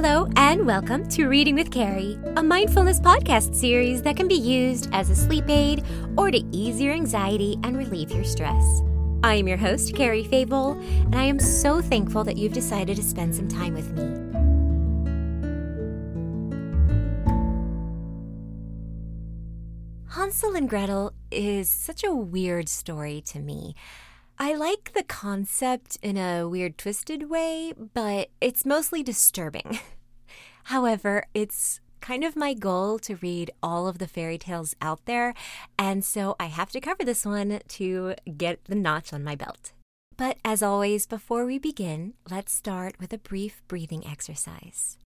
Hello, and welcome to Reading with Carrie, a mindfulness podcast series that can be used as a sleep aid or to ease your anxiety and relieve your stress. I am your host, Carrie Fable, and I am so thankful that you've decided to spend some time with me. Hansel and Gretel is such a weird story to me. I like the concept in a weird, twisted way, but it's mostly disturbing. However, it's kind of my goal to read all of the fairy tales out there, and so I have to cover this one to get the notch on my belt. But as always, before we begin, let's start with a brief breathing exercise.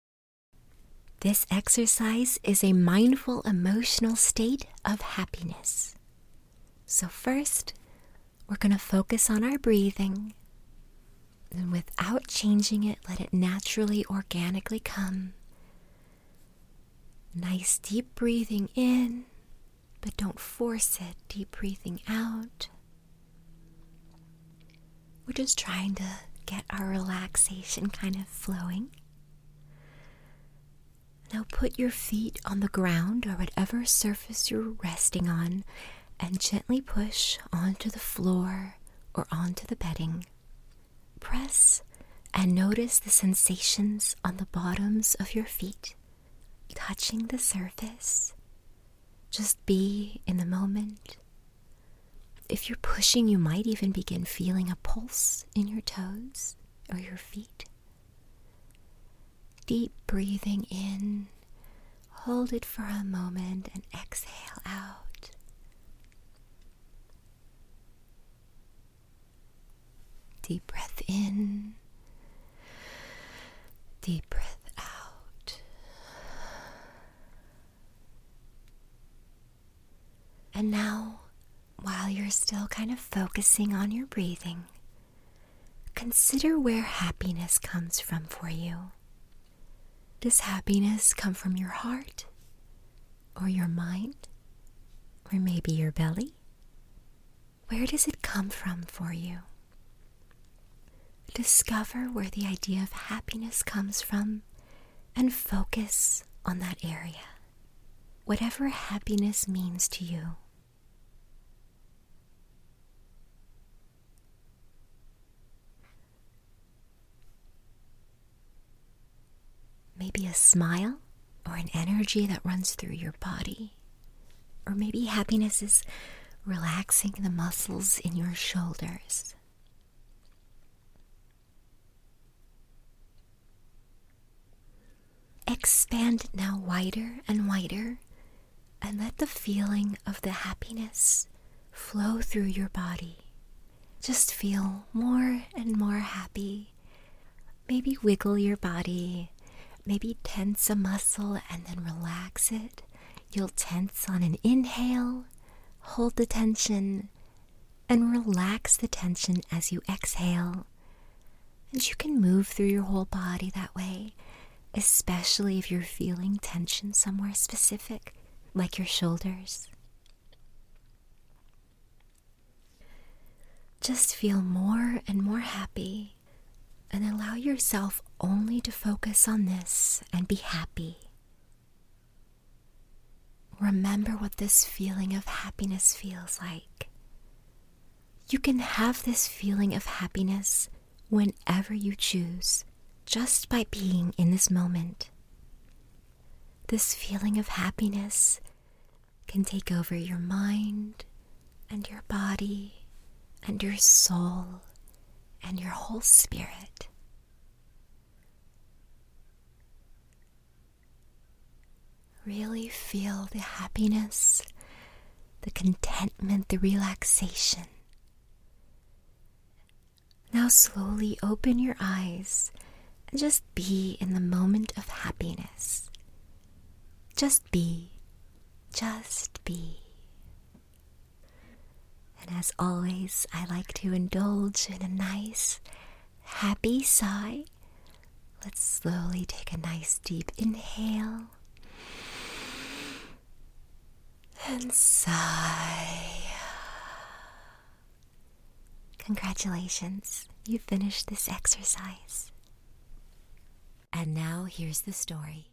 This exercise is a mindful emotional state of happiness. So, first, we're going to focus on our breathing. And without changing it, let it naturally, organically come. Nice deep breathing in, but don't force it. Deep breathing out. We're just trying to get our relaxation kind of flowing. Now put your feet on the ground or whatever surface you're resting on and gently push onto the floor or onto the bedding. Press and notice the sensations on the bottoms of your feet, touching the surface. Just be in the moment. If you're pushing, you might even begin feeling a pulse in your toes or your feet. Deep breathing in, hold it for a moment, and exhale out. Deep breath in, deep breath out. And now, while you're still kind of focusing on your breathing, consider where happiness comes from for you. Does happiness come from your heart, or your mind, or maybe your belly? Where does it come from for you? Discover where the idea of happiness comes from and focus on that area. Whatever happiness means to you. Maybe a smile or an energy that runs through your body. Or maybe happiness is relaxing the muscles in your shoulders. Expand now wider and wider, and let the feeling of the happiness flow through your body. Just feel more and more happy. Maybe wiggle your body, maybe tense a muscle and then relax it. You'll tense on an inhale, hold the tension, and relax the tension as you exhale. And you can move through your whole body that way especially if you're feeling tension somewhere specific, like your shoulders. Just feel more and more happy and allow yourself only to focus on this and be happy. Remember what this feeling of happiness feels like. You can have this feeling of happiness whenever you choose just by being in this moment. This feeling of happiness can take over your mind and your body and your soul and your whole spirit. Really feel the happiness, the contentment, the relaxation. Now, slowly open your eyes just be in the moment of happiness. Just be. Just be. And as always, I like to indulge in a nice, happy sigh. Let's slowly take a nice deep inhale and sigh. Congratulations, you finished this exercise. And now here's the story.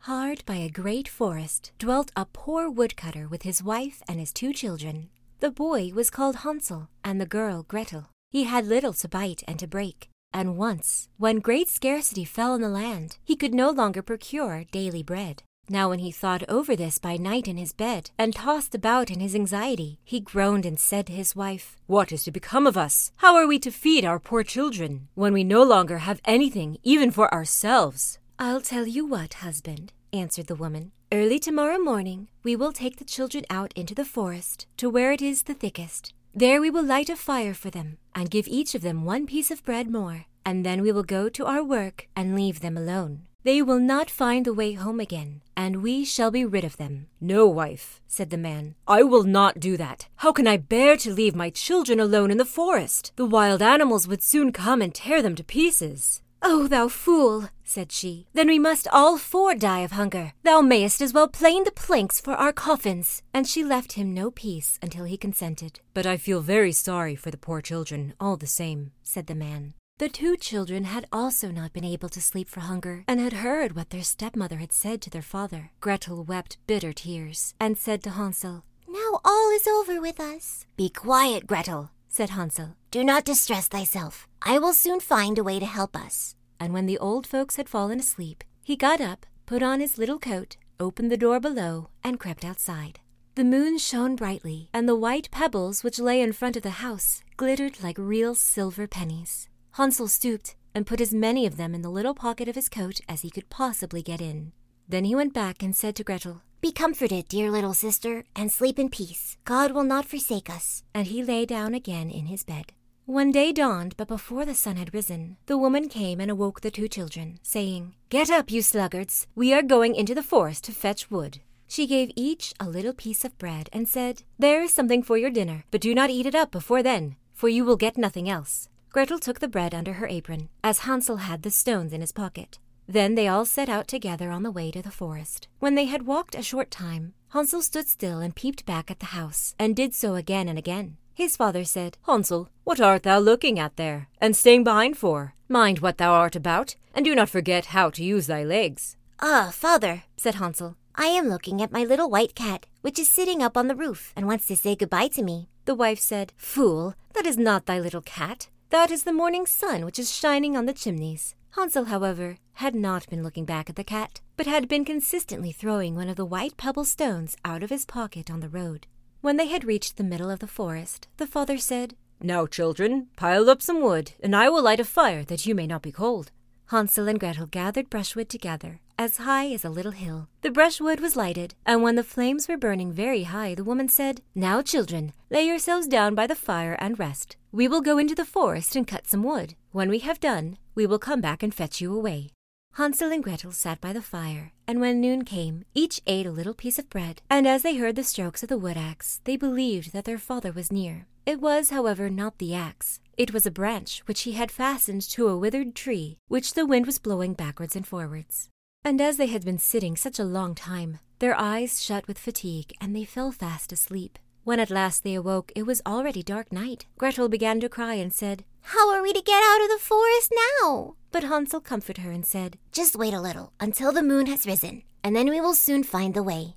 Hard by a great forest dwelt a poor woodcutter with his wife and his two children. The boy was called Hansel, and the girl Gretel. He had little to bite and to break, and once, when great scarcity fell on the land, he could no longer procure daily bread. Now, when he thought over this by night in his bed, and tossed about in his anxiety, he groaned and said to his wife, What is to become of us? How are we to feed our poor children, when we no longer have anything even for ourselves? I'll tell you what, husband, answered the woman. Early tomorrow morning we will take the children out into the forest to where it is the thickest. There we will light a fire for them, and give each of them one piece of bread more, and then we will go to our work and leave them alone. They will not find the way home again, and we shall be rid of them. No, wife, said the man. I will not do that. How can I bear to leave my children alone in the forest? The wild animals would soon come and tear them to pieces. Oh, thou fool, said she. Then we must all four die of hunger. Thou mayest as well plane the planks for our coffins. And she left him no peace until he consented. But I feel very sorry for the poor children, all the same, said the man. The two children had also not been able to sleep for hunger, and had heard what their stepmother had said to their father. Gretel wept bitter tears, and said to Hansel, Now all is over with us. Be quiet, Gretel, said Hansel. Do not distress thyself. I will soon find a way to help us. And when the old folks had fallen asleep, he got up, put on his little coat, opened the door below, and crept outside. The moon shone brightly, and the white pebbles which lay in front of the house glittered like real silver pennies. Hansel stooped and put as many of them in the little pocket of his coat as he could possibly get in. Then he went back and said to Gretel, Be comforted, dear little sister, and sleep in peace. God will not forsake us. And he lay down again in his bed. One day dawned, but before the sun had risen, the woman came and awoke the two children, saying, Get up, you sluggards! We are going into the forest to fetch wood. She gave each a little piece of bread and said, There is something for your dinner, but do not eat it up before then, for you will get nothing else. Gretel took the bread under her apron, as Hansel had the stones in his pocket. Then they all set out together on the way to the forest. When they had walked a short time, Hansel stood still and peeped back at the house, and did so again and again. His father said, Hansel, what art thou looking at there, and staying behind for? Mind what thou art about, and do not forget how to use thy legs. Ah, father, said Hansel, I am looking at my little white cat, which is sitting up on the roof and wants to say goodbye to me. The wife said, Fool, that is not thy little cat. That is the morning sun which is shining on the chimneys. Hansel, however, had not been looking back at the cat, but had been consistently throwing one of the white pebble stones out of his pocket on the road. When they had reached the middle of the forest, the father said, Now, children, pile up some wood, and I will light a fire that you may not be cold. Hansel and Gretel gathered brushwood together, as high as a little hill. The brushwood was lighted, and when the flames were burning very high, the woman said, Now, children, lay yourselves down by the fire and rest. We will go into the forest and cut some wood. When we have done, we will come back and fetch you away. Hansel and Gretel sat by the fire, and when noon came, each ate a little piece of bread, and as they heard the strokes of the wood axe, they believed that their father was near. It was, however, not the axe. It was a branch which he had fastened to a withered tree, which the wind was blowing backwards and forwards. And as they had been sitting such a long time, their eyes shut with fatigue, and they fell fast asleep. When at last they awoke, it was already dark night. Gretel began to cry and said, How are we to get out of the forest now? But Hansel comforted her and said, Just wait a little until the moon has risen, and then we will soon find the way.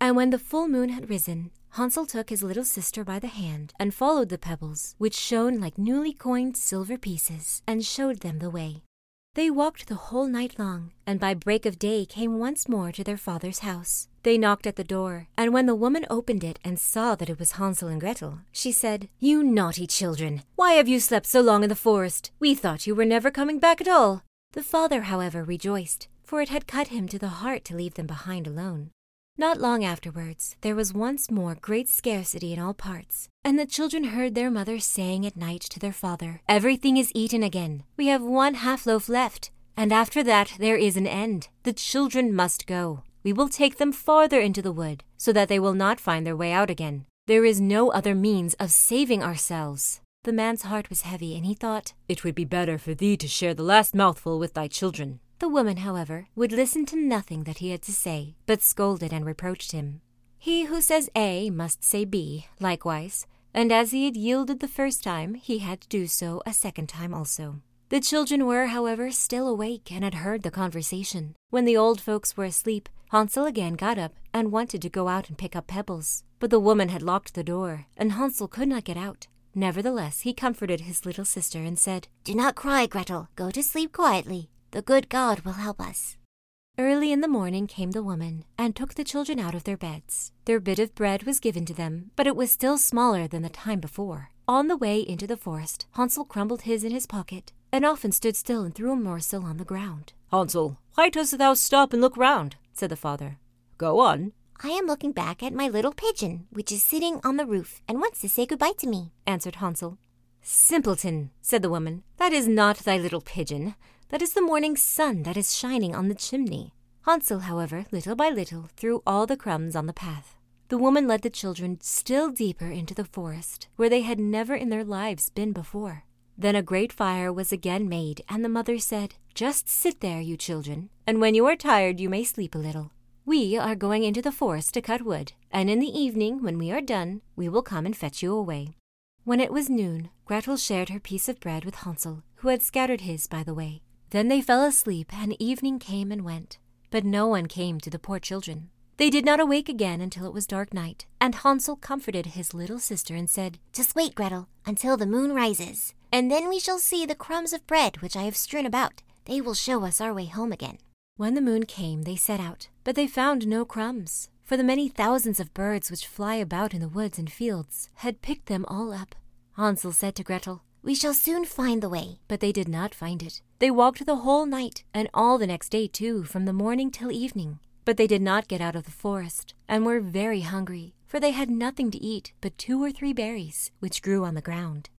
And when the full moon had risen, Hansel took his little sister by the hand and followed the pebbles, which shone like newly coined silver pieces, and showed them the way. They walked the whole night long, and by break of day came once more to their father's house. They knocked at the door, and when the woman opened it and saw that it was Hansel and Gretel, she said, You naughty children, why have you slept so long in the forest? We thought you were never coming back at all. The father, however, rejoiced, for it had cut him to the heart to leave them behind alone. Not long afterwards, there was once more great scarcity in all parts, and the children heard their mother saying at night to their father, Everything is eaten again. We have one half loaf left, and after that there is an end. The children must go. We will take them farther into the wood, so that they will not find their way out again. There is no other means of saving ourselves. The man's heart was heavy, and he thought, It would be better for thee to share the last mouthful with thy children. The woman, however, would listen to nothing that he had to say, but scolded and reproached him. He who says A must say B, likewise, and as he had yielded the first time, he had to do so a second time also. The children were, however, still awake and had heard the conversation. When the old folks were asleep, Hansel again got up and wanted to go out and pick up pebbles. But the woman had locked the door, and Hansel could not get out. Nevertheless, he comforted his little sister and said, Do not cry, Gretel. Go to sleep quietly. The good God will help us. Early in the morning came the woman and took the children out of their beds. Their bit of bread was given to them, but it was still smaller than the time before. On the way into the forest, Hansel crumbled his in his pocket and often stood still and threw a morsel on the ground. Hansel, why dost thou stop and look round? said the father. Go on. I am looking back at my little pigeon, which is sitting on the roof and wants to say goodbye to me, answered Hansel. Simpleton, said the woman, that is not thy little pigeon. That is the morning sun that is shining on the chimney. Hansel, however, little by little, threw all the crumbs on the path. The woman led the children still deeper into the forest, where they had never in their lives been before. Then a great fire was again made, and the mother said, Just sit there, you children, and when you are tired you may sleep a little. We are going into the forest to cut wood, and in the evening, when we are done, we will come and fetch you away. When it was noon, Gretel shared her piece of bread with Hansel, who had scattered his by the way. Then they fell asleep, and evening came and went. But no one came to the poor children. They did not awake again until it was dark night, and Hansel comforted his little sister and said, Just wait, Gretel, until the moon rises, and then we shall see the crumbs of bread which I have strewn about. They will show us our way home again. When the moon came, they set out, but they found no crumbs, for the many thousands of birds which fly about in the woods and fields had picked them all up. Hansel said to Gretel, we shall soon find the way. But they did not find it. They walked the whole night, and all the next day too, from the morning till evening. But they did not get out of the forest, and were very hungry, for they had nothing to eat but two or three berries, which grew on the ground.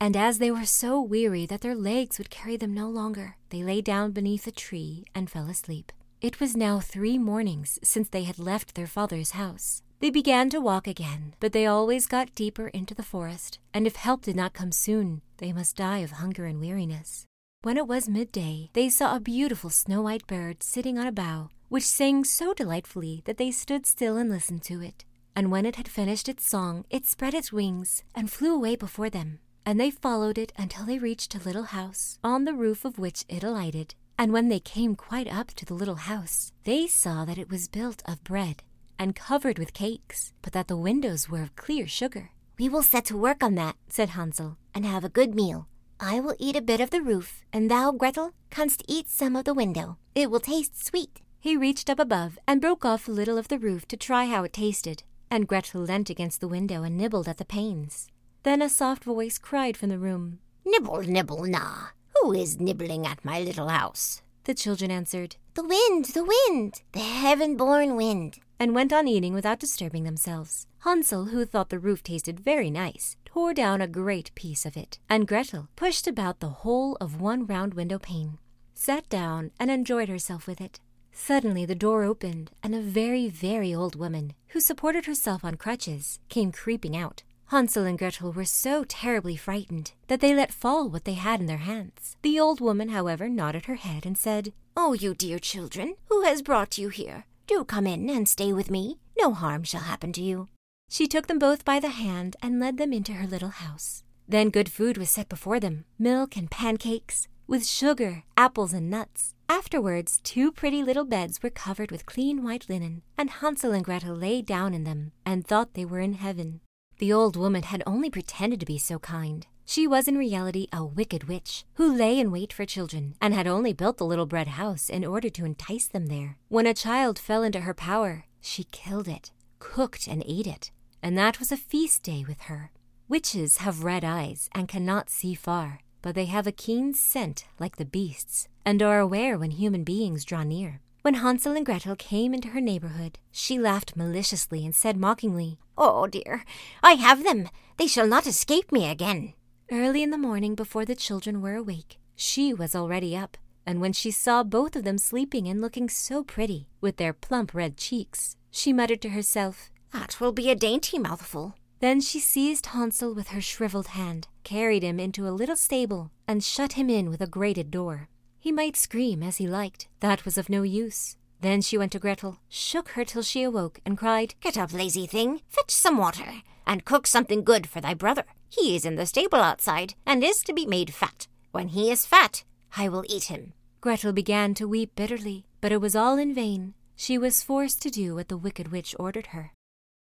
And as they were so weary that their legs would carry them no longer, they lay down beneath a tree and fell asleep. It was now three mornings since they had left their father's house, they began to walk again, but they always got deeper into the forest, and if help did not come soon, they must die of hunger and weariness. When it was midday, they saw a beautiful snow white bird sitting on a bough, which sang so delightfully that they stood still and listened to it. And when it had finished its song, it spread its wings and flew away before them. And they followed it until they reached a little house, on the roof of which it alighted. And when they came quite up to the little house, they saw that it was built of bread and covered with cakes, but that the windows were of clear sugar. We will set to work on that, said Hansel, and have a good meal. I will eat a bit of the roof, and thou, Gretel, canst eat some of the window. It will taste sweet. He reached up above and broke off a little of the roof to try how it tasted, and Gretel leant against the window and nibbled at the panes. Then a soft voice cried from the room, Nibble, nibble, na! Who is nibbling at my little house? The children answered, The wind, the wind, the heaven born wind and went on eating without disturbing themselves. Hansel, who thought the roof tasted very nice, tore down a great piece of it, and Gretel pushed about the whole of one round window pane, sat down, and enjoyed herself with it. Suddenly the door opened, and a very, very old woman, who supported herself on crutches, came creeping out. Hansel and Gretel were so terribly frightened that they let fall what they had in their hands. The old woman, however, nodded her head and said, Oh, you dear children, who has brought you here? Do come in and stay with me. No harm shall happen to you. She took them both by the hand and led them into her little house. Then good food was set before them milk and pancakes, with sugar, apples, and nuts. Afterwards, two pretty little beds were covered with clean white linen, and Hansel and Gretel lay down in them and thought they were in heaven. The old woman had only pretended to be so kind. She was in reality a wicked witch who lay in wait for children and had only built the little bread house in order to entice them there. When a child fell into her power, she killed it, cooked, and ate it, and that was a feast day with her. Witches have red eyes and cannot see far, but they have a keen scent like the beasts and are aware when human beings draw near. When Hansel and Gretel came into her neighborhood, she laughed maliciously and said mockingly, Oh dear, I have them. They shall not escape me again. Early in the morning, before the children were awake, she was already up, and when she saw both of them sleeping and looking so pretty, with their plump red cheeks, she muttered to herself, That will be a dainty mouthful. Then she seized Hansel with her shriveled hand, carried him into a little stable, and shut him in with a grated door. He might scream as he liked, that was of no use. Then she went to Gretel, shook her till she awoke, and cried, Get up, lazy thing, fetch some water, and cook something good for thy brother. He is in the stable outside, and is to be made fat. When he is fat, I will eat him. Gretel began to weep bitterly, but it was all in vain. She was forced to do what the wicked witch ordered her.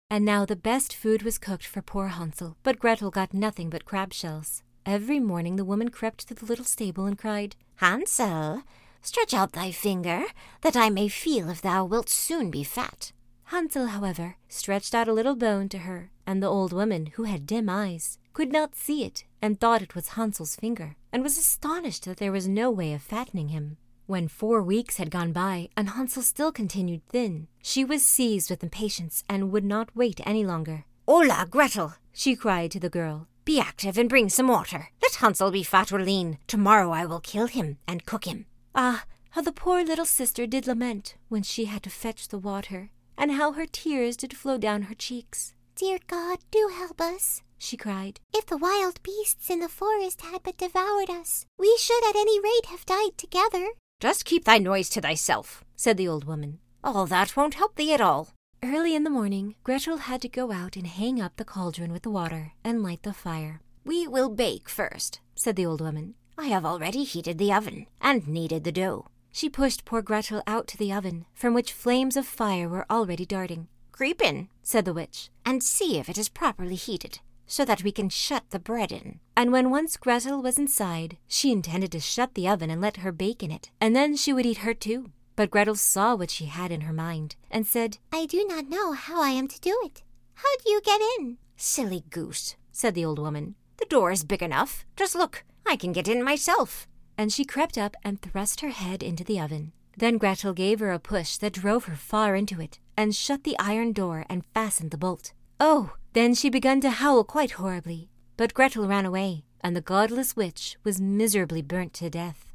And now the best food was cooked for poor Hansel, but Gretel got nothing but crab shells. Every morning the woman crept to the little stable and cried, Hansel, stretch out thy finger, that I may feel if thou wilt soon be fat. Hansel, however, stretched out a little bone to her, and the old woman, who had dim eyes, could not see it, and thought it was Hansel's finger, and was astonished that there was no way of fattening him. When four weeks had gone by, and Hansel still continued thin, she was seized with impatience and would not wait any longer. Hola, Gretel, she cried to the girl. Be active and bring some water. Let Hansel be fat or lean. Tomorrow I will kill him and cook him. Ah, how the poor little sister did lament when she had to fetch the water, and how her tears did flow down her cheeks. Dear God, do help us, she cried. If the wild beasts in the forest had but devoured us, we should at any rate have died together. Just keep thy noise to thyself, said the old woman. All that won't help thee at all. Early in the morning, Gretel had to go out and hang up the cauldron with the water and light the fire. We will bake first, said the old woman. I have already heated the oven and kneaded the dough. She pushed poor Gretel out to the oven, from which flames of fire were already darting. Creep in, said the witch, and see if it is properly heated, so that we can shut the bread in. And when once Gretel was inside, she intended to shut the oven and let her bake in it, and then she would eat her too. But Gretel saw what she had in her mind, and said, I do not know how I am to do it. How do you get in? Silly goose, said the old woman. The door is big enough. Just look, I can get in myself. And she crept up and thrust her head into the oven. Then Gretel gave her a push that drove her far into it, and shut the iron door and fastened the bolt. Oh! Then she began to howl quite horribly. But Gretel ran away, and the godless witch was miserably burnt to death.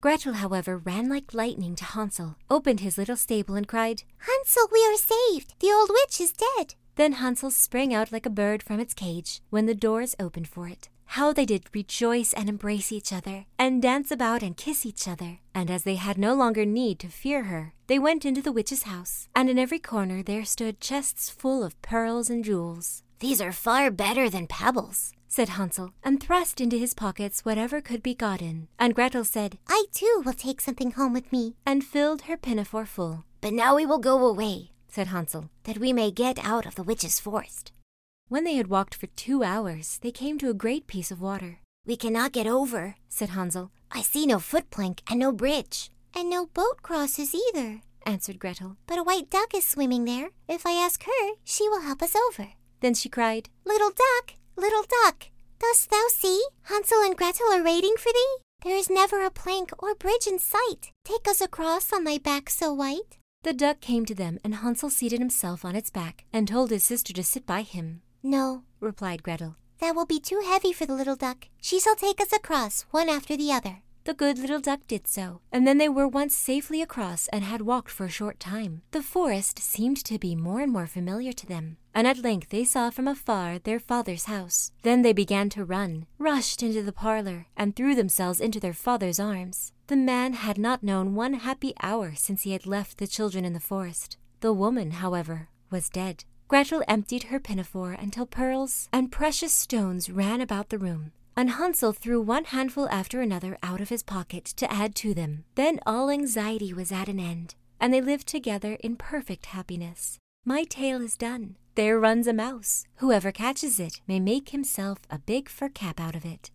Gretel, however, ran like lightning to Hansel, opened his little stable, and cried, Hansel, we are saved! The old witch is dead! Then Hansel sprang out like a bird from its cage when the doors opened for it. How they did rejoice and embrace each other, and dance about and kiss each other. And as they had no longer need to fear her, they went into the witch's house, and in every corner there stood chests full of pearls and jewels. These are far better than pebbles, said Hansel, and thrust into his pockets whatever could be gotten. And Gretel said, I too will take something home with me, and filled her pinafore full. But now we will go away, said Hansel, that we may get out of the witch's forest. When they had walked for two hours, they came to a great piece of water. We cannot get over, said Hansel. I see no foot plank and no bridge. And no boat crosses either, answered Gretel. But a white duck is swimming there. If I ask her, she will help us over. Then she cried, Little duck, little duck, dost thou see? Hansel and Gretel are waiting for thee. There is never a plank or bridge in sight. Take us across on thy back so white. The duck came to them, and Hansel seated himself on its back and told his sister to sit by him. No, replied Gretel. That will be too heavy for the little duck. She shall take us across, one after the other. The good little duck did so, and then they were once safely across and had walked for a short time. The forest seemed to be more and more familiar to them, and at length they saw from afar their father's house. Then they began to run, rushed into the parlor, and threw themselves into their father's arms. The man had not known one happy hour since he had left the children in the forest. The woman, however, was dead. Gretel emptied her pinafore until pearls and precious stones ran about the room, and Hansel threw one handful after another out of his pocket to add to them. Then all anxiety was at an end, and they lived together in perfect happiness. My tale is done. There runs a mouse. Whoever catches it may make himself a big fur cap out of it.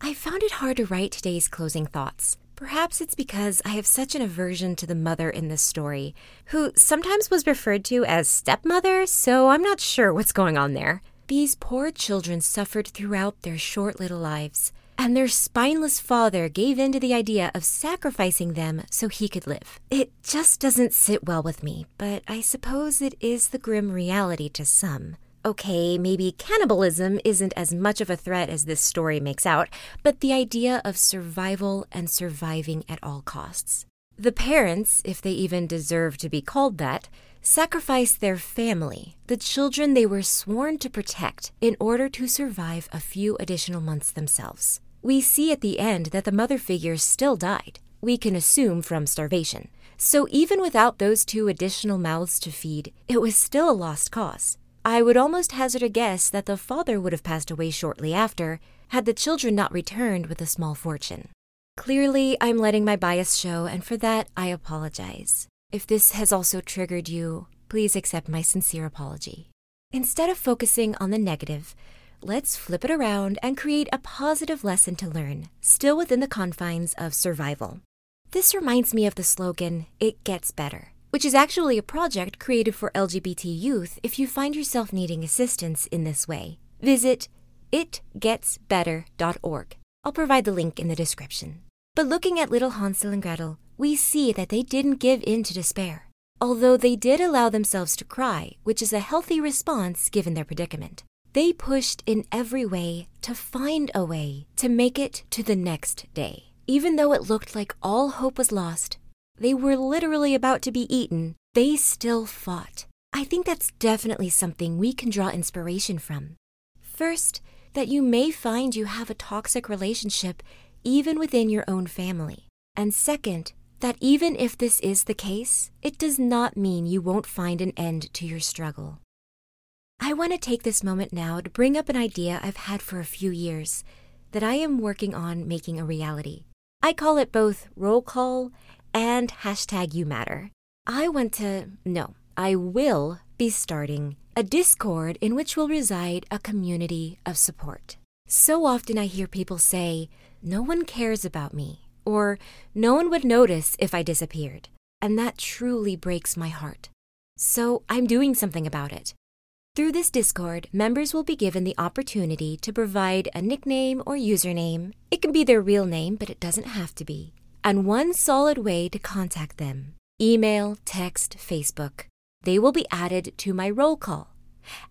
I found it hard to write today's closing thoughts. Perhaps it's because I have such an aversion to the mother in this story, who sometimes was referred to as stepmother, so I'm not sure what's going on there. These poor children suffered throughout their short little lives, and their spineless father gave in to the idea of sacrificing them so he could live. It just doesn't sit well with me, but I suppose it is the grim reality to some. Okay, maybe cannibalism isn't as much of a threat as this story makes out, but the idea of survival and surviving at all costs. The parents, if they even deserve to be called that, sacrificed their family, the children they were sworn to protect, in order to survive a few additional months themselves. We see at the end that the mother figure still died. We can assume from starvation. So even without those two additional mouths to feed, it was still a lost cause. I would almost hazard a guess that the father would have passed away shortly after had the children not returned with a small fortune. Clearly, I'm letting my bias show, and for that, I apologize. If this has also triggered you, please accept my sincere apology. Instead of focusing on the negative, let's flip it around and create a positive lesson to learn, still within the confines of survival. This reminds me of the slogan, It Gets Better, which is actually a project created for LGBT youth if you find yourself needing assistance in this way. Visit itgetsbetter.org. I'll provide the link in the description. But looking at little Hansel and Gretel, we see that they didn't give in to despair, although they did allow themselves to cry, which is a healthy response given their predicament. They pushed in every way to find a way to make it to the next day. Even though it looked like all hope was lost, they were literally about to be eaten, they still fought. I think that's definitely something we can draw inspiration from. First, that you may find you have a toxic relationship even within your own family. And second, that even if this is the case, it does not mean you won't find an end to your struggle. I want to take this moment now to bring up an idea I've had for a few years that I am working on making a reality. I call it both roll call and hashtag you matter. I want to, no, I will be starting a Discord in which will reside a community of support. So often I hear people say, no one cares about me, or no one would notice if I disappeared. And that truly breaks my heart. So I'm doing something about it. Through this Discord, members will be given the opportunity to provide a nickname or username. It can be their real name, but it doesn't have to be. And one solid way to contact them email, text, Facebook. They will be added to my roll call.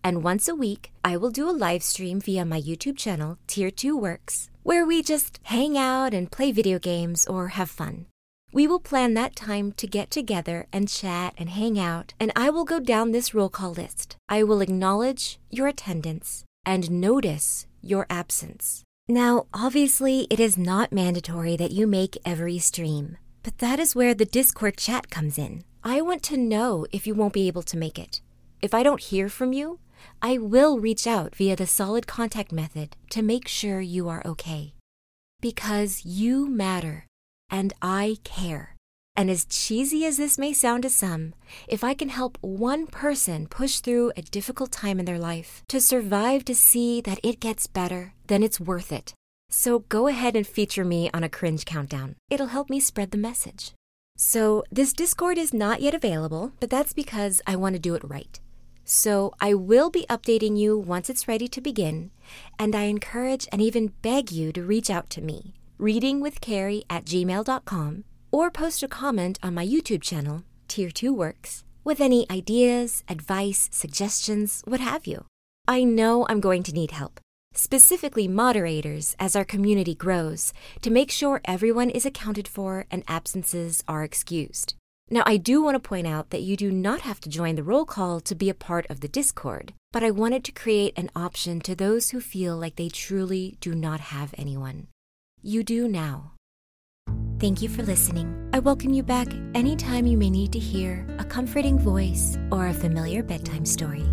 And once a week, I will do a live stream via my YouTube channel, Tier 2 Works, where we just hang out and play video games or have fun. We will plan that time to get together and chat and hang out, and I will go down this roll call list. I will acknowledge your attendance and notice your absence. Now, obviously, it is not mandatory that you make every stream, but that is where the Discord chat comes in. I want to know if you won't be able to make it. If I don't hear from you, I will reach out via the solid contact method to make sure you are okay. Because you matter and I care. And as cheesy as this may sound to some, if I can help one person push through a difficult time in their life to survive to see that it gets better, then it's worth it. So go ahead and feature me on a cringe countdown. It'll help me spread the message. So this Discord is not yet available, but that's because I want to do it right. So I will be updating you once it's ready to begin, and I encourage and even beg you to reach out to me readingwithcarrie at gmail.com, or post a comment on my YouTube channel, Tier 2 Works, with any ideas, advice, suggestions, what have you. I know I'm going to need help, specifically moderators as our community grows, to make sure everyone is accounted for and absences are excused. Now, I do want to point out that you do not have to join the roll call to be a part of the Discord, but I wanted to create an option to those who feel like they truly do not have anyone. You do now. Thank you for listening. I welcome you back anytime you may need to hear a comforting voice or a familiar bedtime story.